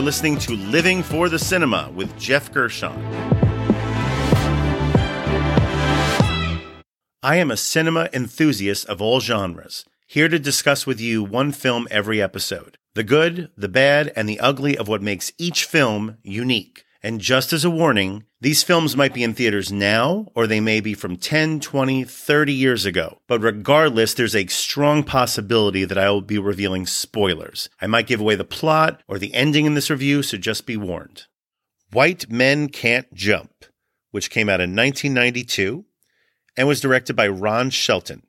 are listening to Living for the Cinema with Jeff Gershon. I am a cinema enthusiast of all genres, here to discuss with you one film every episode the good, the bad, and the ugly of what makes each film unique. And just as a warning, these films might be in theaters now, or they may be from 10, 20, 30 years ago. But regardless, there's a strong possibility that I will be revealing spoilers. I might give away the plot or the ending in this review, so just be warned. White Men Can't Jump, which came out in 1992 and was directed by Ron Shelton.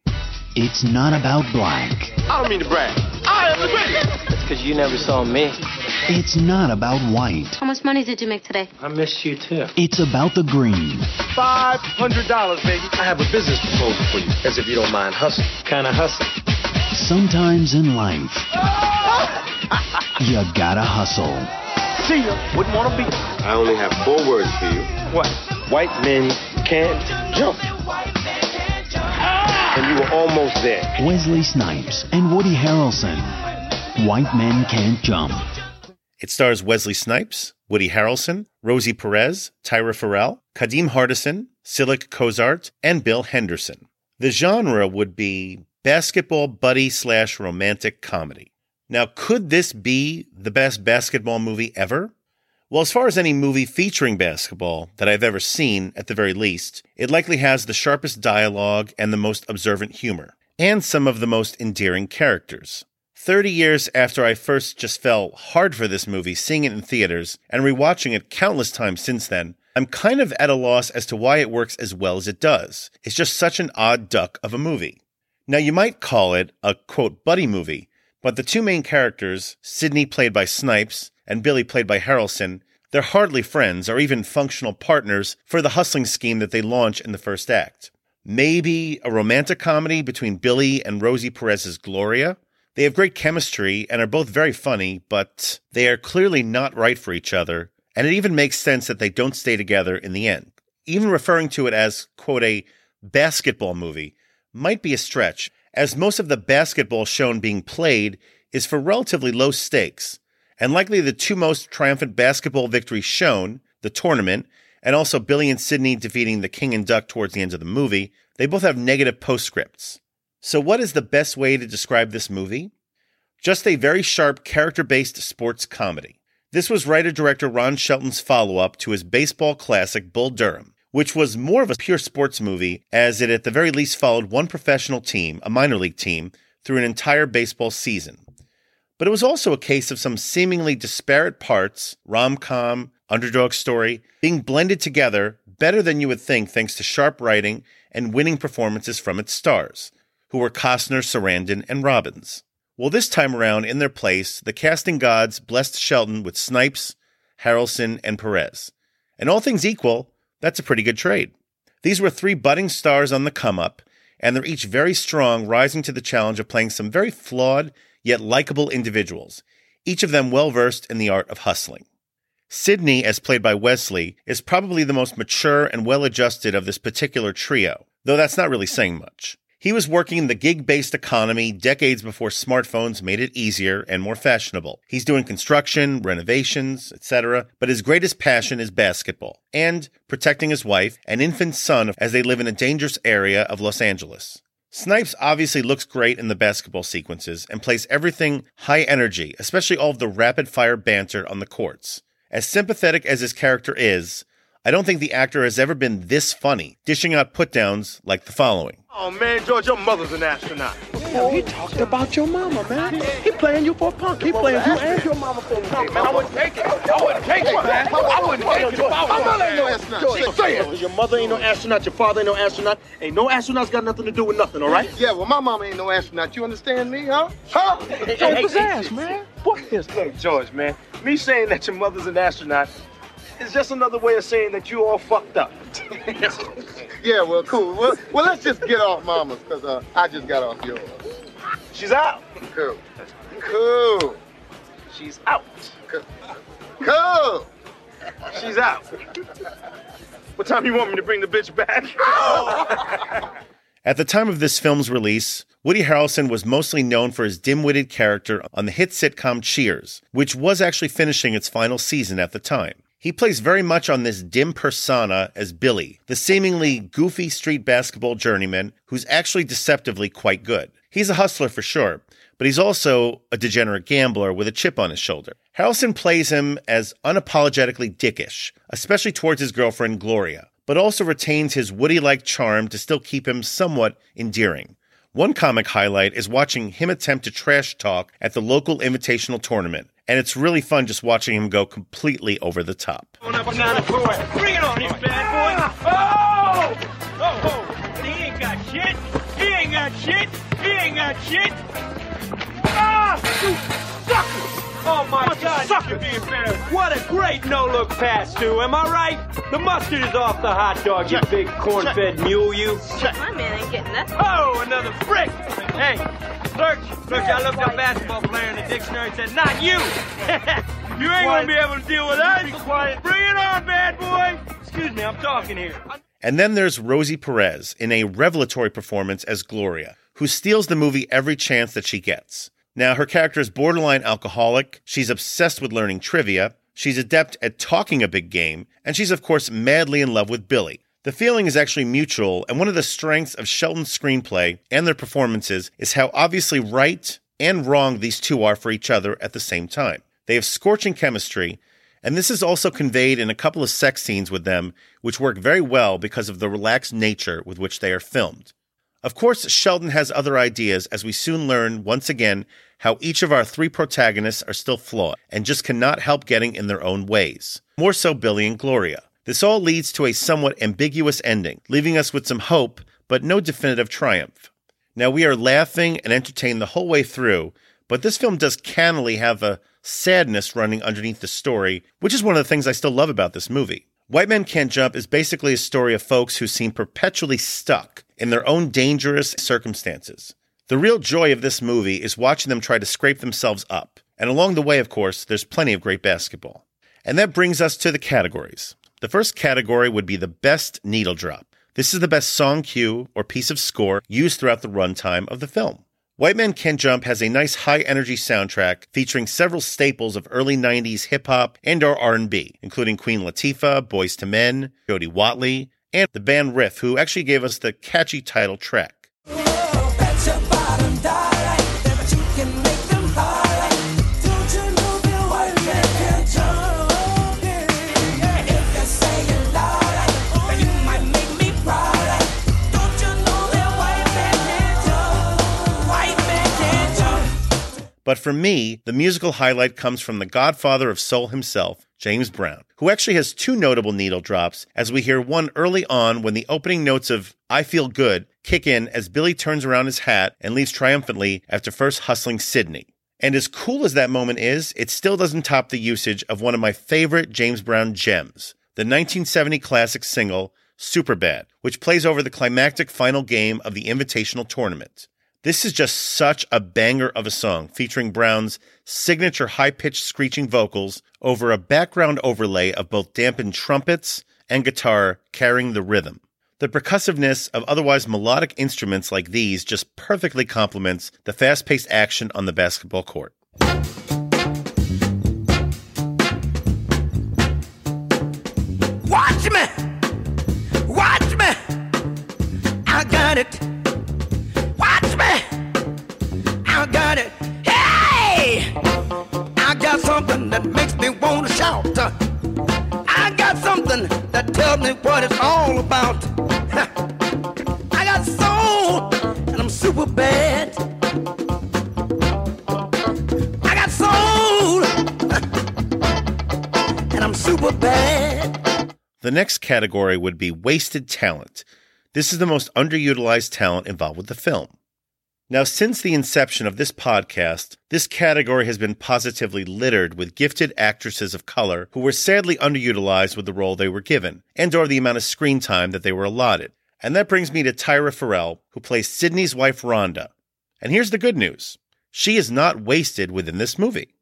It's not about black. I don't mean to brag. I am the greatest. That's because you never saw me. It's not about white. How much money did you make today? I missed you too. It's about the green. Five hundred dollars, baby. I have a business proposal for you, as if you don't mind hustling. Kind of hustle. Sometimes in life, you gotta hustle. See ya. Wouldn't want to be. I only have four words for you. What? White men can't jump. Ah! And you were almost there. Wesley Snipes and Woody Harrelson. White Men Can't Jump. It stars Wesley Snipes, Woody Harrelson, Rosie Perez, Tyra Ferrell, Kadeem Hardison, Cylk Cozart, and Bill Henderson. The genre would be basketball buddy slash romantic comedy. Now, could this be the best basketball movie ever? Well, as far as any movie featuring basketball that I've ever seen, at the very least, it likely has the sharpest dialogue and the most observant humor, and some of the most endearing characters. 30 years after I first just fell hard for this movie, seeing it in theaters, and rewatching it countless times since then, I'm kind of at a loss as to why it works as well as it does. It's just such an odd duck of a movie. Now, you might call it a quote buddy movie, but the two main characters, Sidney played by Snipes and Billy played by Harrelson, they're hardly friends or even functional partners for the hustling scheme that they launch in the first act. Maybe a romantic comedy between Billy and Rosie Perez's Gloria? They have great chemistry and are both very funny, but they are clearly not right for each other, and it even makes sense that they don't stay together in the end. Even referring to it as, quote, a basketball movie might be a stretch, as most of the basketball shown being played is for relatively low stakes, and likely the two most triumphant basketball victories shown, the tournament, and also Billy and Sidney defeating the King and Duck towards the end of the movie, they both have negative postscripts. So, what is the best way to describe this movie? Just a very sharp, character based sports comedy. This was writer director Ron Shelton's follow up to his baseball classic Bull Durham, which was more of a pure sports movie, as it at the very least followed one professional team, a minor league team, through an entire baseball season. But it was also a case of some seemingly disparate parts, rom com, underdog story, being blended together better than you would think thanks to sharp writing and winning performances from its stars, who were Costner, Sarandon, and Robbins. Well, this time around, in their place, the casting gods blessed Shelton with Snipes, Harrelson, and Perez. And all things equal, that's a pretty good trade. These were three budding stars on the come up, and they're each very strong, rising to the challenge of playing some very flawed yet likable individuals, each of them well versed in the art of hustling. Sidney, as played by Wesley, is probably the most mature and well adjusted of this particular trio, though that's not really saying much. He was working in the gig based economy decades before smartphones made it easier and more fashionable. He's doing construction, renovations, etc., but his greatest passion is basketball and protecting his wife and infant son as they live in a dangerous area of Los Angeles. Snipes obviously looks great in the basketball sequences and plays everything high energy, especially all of the rapid fire banter on the courts. As sympathetic as his character is, I don't think the actor has ever been this funny, dishing out put downs like the following. Oh man, George, your mother's an astronaut. Hell, he talked about your mama, man. He playing you for a punk. He playing you and your mama for a punk. Man, I wouldn't take it. I wouldn't take it, man. I wouldn't take it. if I My was mother ain't no man. astronaut. George, say it. Your mother ain't no astronaut. Your father ain't no astronaut. Ain't no astronauts got nothing to do with nothing, all right? Yeah, well, my mama ain't no astronaut. You understand me, huh? Huh? Don't possess, man. What is Look, George, man, me saying that your mother's an astronaut is just another way of saying that you all fucked up. Yeah, well, cool. Well, well let's just get off mama's, because uh, I just got off yours. She's out. Cool. Cool. She's out. Cool. She's out. What time do you want me to bring the bitch back? At the time of this film's release, Woody Harrelson was mostly known for his dim witted character on the hit sitcom Cheers, which was actually finishing its final season at the time. He plays very much on this dim persona as Billy, the seemingly goofy street basketball journeyman who's actually deceptively quite good. He's a hustler for sure, but he's also a degenerate gambler with a chip on his shoulder. Harrelson plays him as unapologetically dickish, especially towards his girlfriend Gloria, but also retains his Woody like charm to still keep him somewhat endearing. One comic highlight is watching him attempt to trash talk at the local invitational tournament, and it's really fun just watching him go completely over the top. Bring it on, you bad boy! Oh! Oh, oh! He ain't got shit! He ain't got shit! He ain't got shit! Oh my God! Sucker being fair. What a great no-look pass, too. Am I right? The mustard is off the hot dog, you big corn-fed mule, you. My man ain't getting that. Oh, another frick! Hey, search, search. I looked up basketball player in the dictionary and said, not you. you ain't gonna be able to deal with us. Be quiet. Bring it on, bad boy. Excuse me, I'm talking here. And then there's Rosie Perez in a revelatory performance as Gloria, who steals the movie every chance that she gets. Now, her character is borderline alcoholic, she's obsessed with learning trivia, she's adept at talking a big game, and she's, of course, madly in love with Billy. The feeling is actually mutual, and one of the strengths of Shelton's screenplay and their performances is how obviously right and wrong these two are for each other at the same time. They have scorching chemistry, and this is also conveyed in a couple of sex scenes with them, which work very well because of the relaxed nature with which they are filmed. Of course, Shelton has other ideas as we soon learn once again how each of our three protagonists are still flawed and just cannot help getting in their own ways. More so Billy and Gloria. This all leads to a somewhat ambiguous ending, leaving us with some hope, but no definitive triumph. Now, we are laughing and entertained the whole way through, but this film does cannily have a sadness running underneath the story, which is one of the things I still love about this movie. White Men Can't Jump is basically a story of folks who seem perpetually stuck in their own dangerous circumstances. The real joy of this movie is watching them try to scrape themselves up. And along the way, of course, there's plenty of great basketball. And that brings us to the categories. The first category would be the best needle drop. This is the best song cue or piece of score used throughout the runtime of the film. White Men Can't Jump has a nice high energy soundtrack featuring several staples of early 90s hip hop and or R&B, including Queen Latifah, Boyz II Men, Jody Watley, and the band Riff, who actually gave us the catchy title track. But for me, the musical highlight comes from the godfather of soul himself, James Brown, who actually has two notable needle drops, as we hear one early on when the opening notes of I Feel Good kick in as Billy turns around his hat and leaves triumphantly after first hustling Sidney. And as cool as that moment is, it still doesn't top the usage of one of my favorite James Brown gems, the 1970 classic single, Superbad, which plays over the climactic final game of the Invitational Tournament. This is just such a banger of a song featuring Brown's signature high pitched screeching vocals over a background overlay of both dampened trumpets and guitar carrying the rhythm. The percussiveness of otherwise melodic instruments like these just perfectly complements the fast paced action on the basketball court. Watch me! Watch me! I got it! Tells me what it's all about. I got soul, and I'm super bad. I got soul, and I'm super bad. The next category would be wasted talent. This is the most underutilized talent involved with the film. Now, since the inception of this podcast, this category has been positively littered with gifted actresses of color who were sadly underutilized with the role they were given, and or the amount of screen time that they were allotted. And that brings me to Tyra Ferrell, who plays Sidney's wife Rhonda. And here's the good news. She is not wasted within this movie.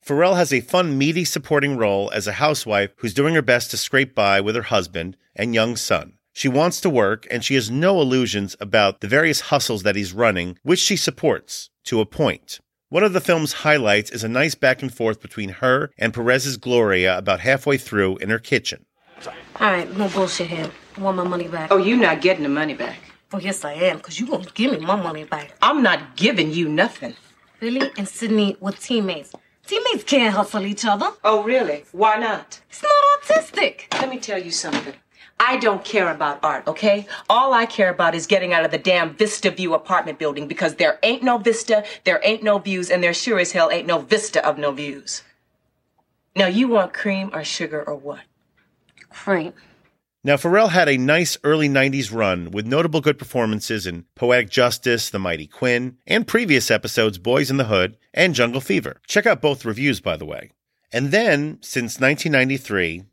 Ferrell has a fun, meaty supporting role as a housewife who's doing her best to scrape by with her husband and young son. She wants to work, and she has no illusions about the various hustles that he's running, which she supports to a point. One of the film's highlights is a nice back and forth between her and Perez's Gloria about halfway through in her kitchen. All right, no bullshit here. I want my money back. Oh, you not getting the money back. Oh, yes, I am, because you won't give me my money back. I'm not giving you nothing. Billy and Sidney were teammates. Teammates can't hustle each other. Oh, really? Why not? It's not autistic. Let me tell you something. I don't care about art, okay? All I care about is getting out of the damn Vista View apartment building because there ain't no vista, there ain't no views, and there sure as hell ain't no vista of no views. Now, you want cream or sugar or what? Cream. Now, Ferrell had a nice early 90s run with notable good performances in Poetic Justice, The Mighty Quinn, and previous episodes Boyz n the Hood and Jungle Fever. Check out both reviews, by the way. And then, since 1993,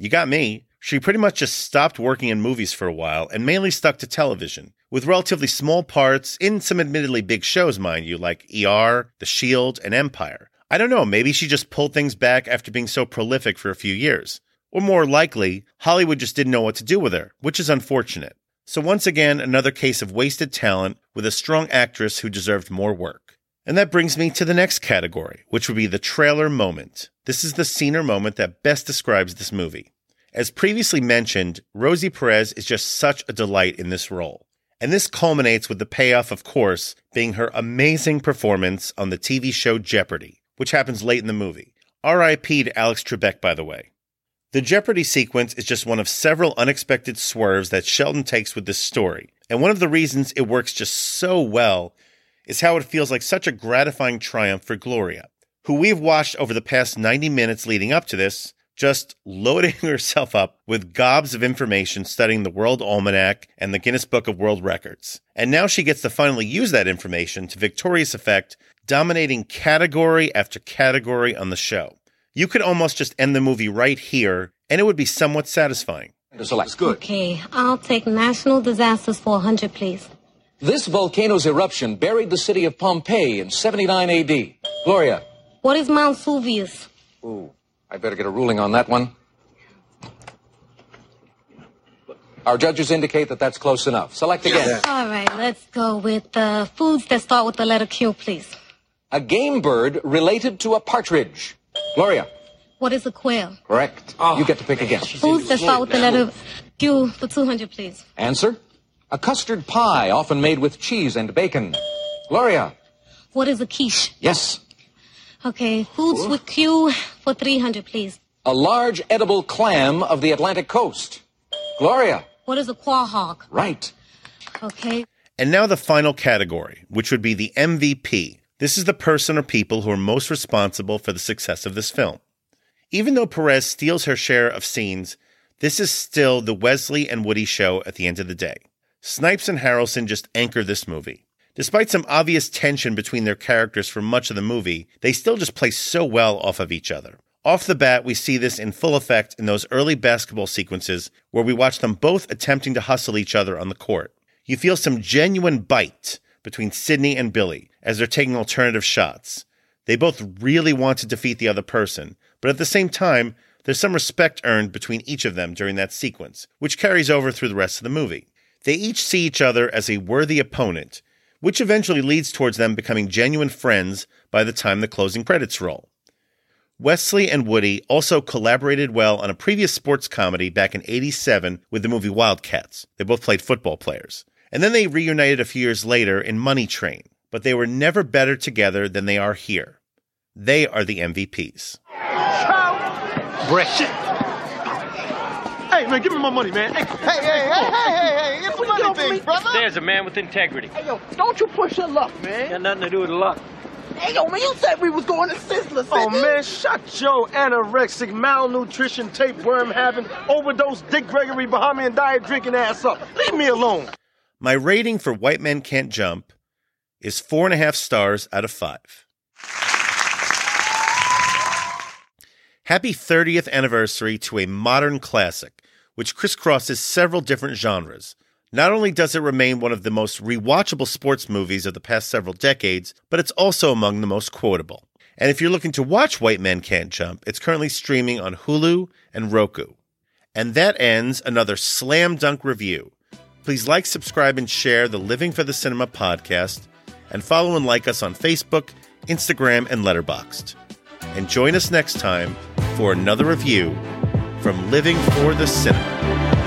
you got me, she pretty much just stopped working in movies for a while and mainly stuck to television, with relatively small parts in some admittedly big shows, mind you, like ER, The Shield, and Empire. I don't know, maybe she just pulled things back after being so prolific for a few years. Or more likely, Hollywood just didn't know what to do with her, which is unfortunate. So once again, another case of wasted talent with a strong actress who deserved more work. And that brings me to the next category, which would be the trailer moment. This is the scene or moment that best describes this movie. As previously mentioned, Rosie Perez is just such a delight in this role. And this culminates with the payoff, of course, being her amazing performance on the TV show Jeopardy, which happens late in the movie. RIP to Alex Trebek, by the way. The Jeopardy sequence is just one of several unexpected swerves that Shelton takes with this story. And one of the reasons it works just so well is how it feels like such a gratifying triumph for Gloria, who we've watched over the past 90 minutes leading up to this, just loading herself up with gobs of information studying the World Almanac and the Guinness Book of World Records. And now she gets to finally use that information to victorious effect, dominating category after category on the show. You could almost just end the movie right here, and it would be somewhat satisfying. That's good. Okay, I'll take national disasters for 100, please. This volcano's eruption buried the city of Pompeii in 79 AD. Gloria. What is Mount Vesuvius? Ooh, I better get a ruling on that one. Our judges indicate that that's close enough. Select again. All right, let's go with uh, foods that start with the letter Q, please. A game bird related to a partridge. Gloria. What is a quail? Correct. you get to pick again. Foods that start with the letter Q for 200, please. Answer. A custard pie often made with cheese and bacon. Gloria. What is a quiche? Yes. Okay, foods with Q for 300, please. A large edible clam of the Atlantic coast. Gloria. What is a quahog? Right. Okay. And now the final category, which would be the MVP. This is the person or people who are most responsible for the success of this film. Even though Perez steals her share of scenes, this is still the Wesley and Woody show at the end of the day. Snipes and Harrelson just anchor this movie. Despite some obvious tension between their characters for much of the movie, they still just play so well off of each other. Off the bat, we see this in full effect in those early basketball sequences where we watch them both attempting to hustle each other on the court. You feel some genuine bite between Sidney and Billy as they're taking alternative shots. They both really want to defeat the other person, but at the same time, there's some respect earned between each of them during that sequence, which carries over through the rest of the movie. They each see each other as a worthy opponent, which eventually leads towards them becoming genuine friends by the time the closing credits roll. Wesley and Woody also collaborated well on a previous sports comedy back in 87 with the movie Wildcats. They both played football players. And then they reunited a few years later in Money Train, but they were never better together than they are here. They are the MVPs. Brett. Hey, man, give me my money, man. Hey, Hey, hey, hey, hey, hey, hey, it's What you money doing thing, brother. There's a man with integrity. Hey, yo, don't you push your luck, man. Got nothing to do with luck. Hey, yo, man, you said we was going to Sizzler City. Oh, man, shut your anorexic, malnutrition, tapeworm having, overdose Dick Gregory, Bahamian diet drinking ass up. Leave me alone. My rating for White Men Can't Jump is four and a half stars out of five. Happy 30th anniversary to a modern classic, which crisscrosses several different genres. Not only does it remain one of the most rewatchable sports movies of the past several decades, but it's also among the most quotable. And if you're looking to watch White Men Can't Jump, it's currently streaming on Hulu and Roku. And that ends another slam dunk review. Please like, subscribe, and share the Living for the Cinema podcast, and follow and like us on Facebook, Instagram, and Letterboxd. And join us next time for another review from Living for the Cinema.